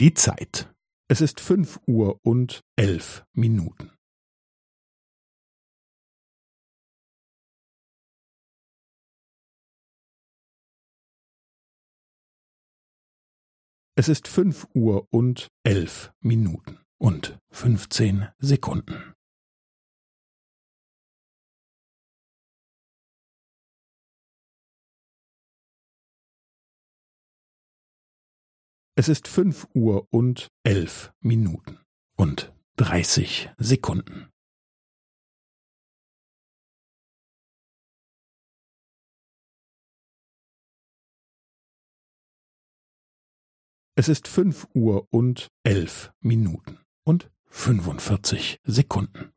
Die Zeit. Es ist fünf Uhr und elf Minuten. Es ist fünf Uhr und elf Minuten und fünfzehn Sekunden. Es ist fünf Uhr und elf Minuten und dreißig Sekunden. Es ist fünf Uhr und elf Minuten und fünfundvierzig Sekunden.